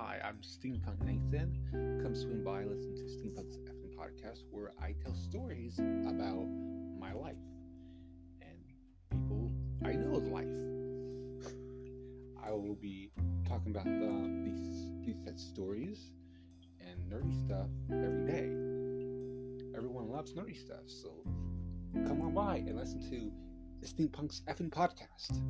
Hi, I'm Steampunk Nathan. Come swing by, listen to Steampunk's FM podcast, where I tell stories about my life and people I know's life. I will be talking about the, these these set stories and nerdy stuff every day. Everyone loves nerdy stuff, so come on by and listen to Steampunk's effing podcast.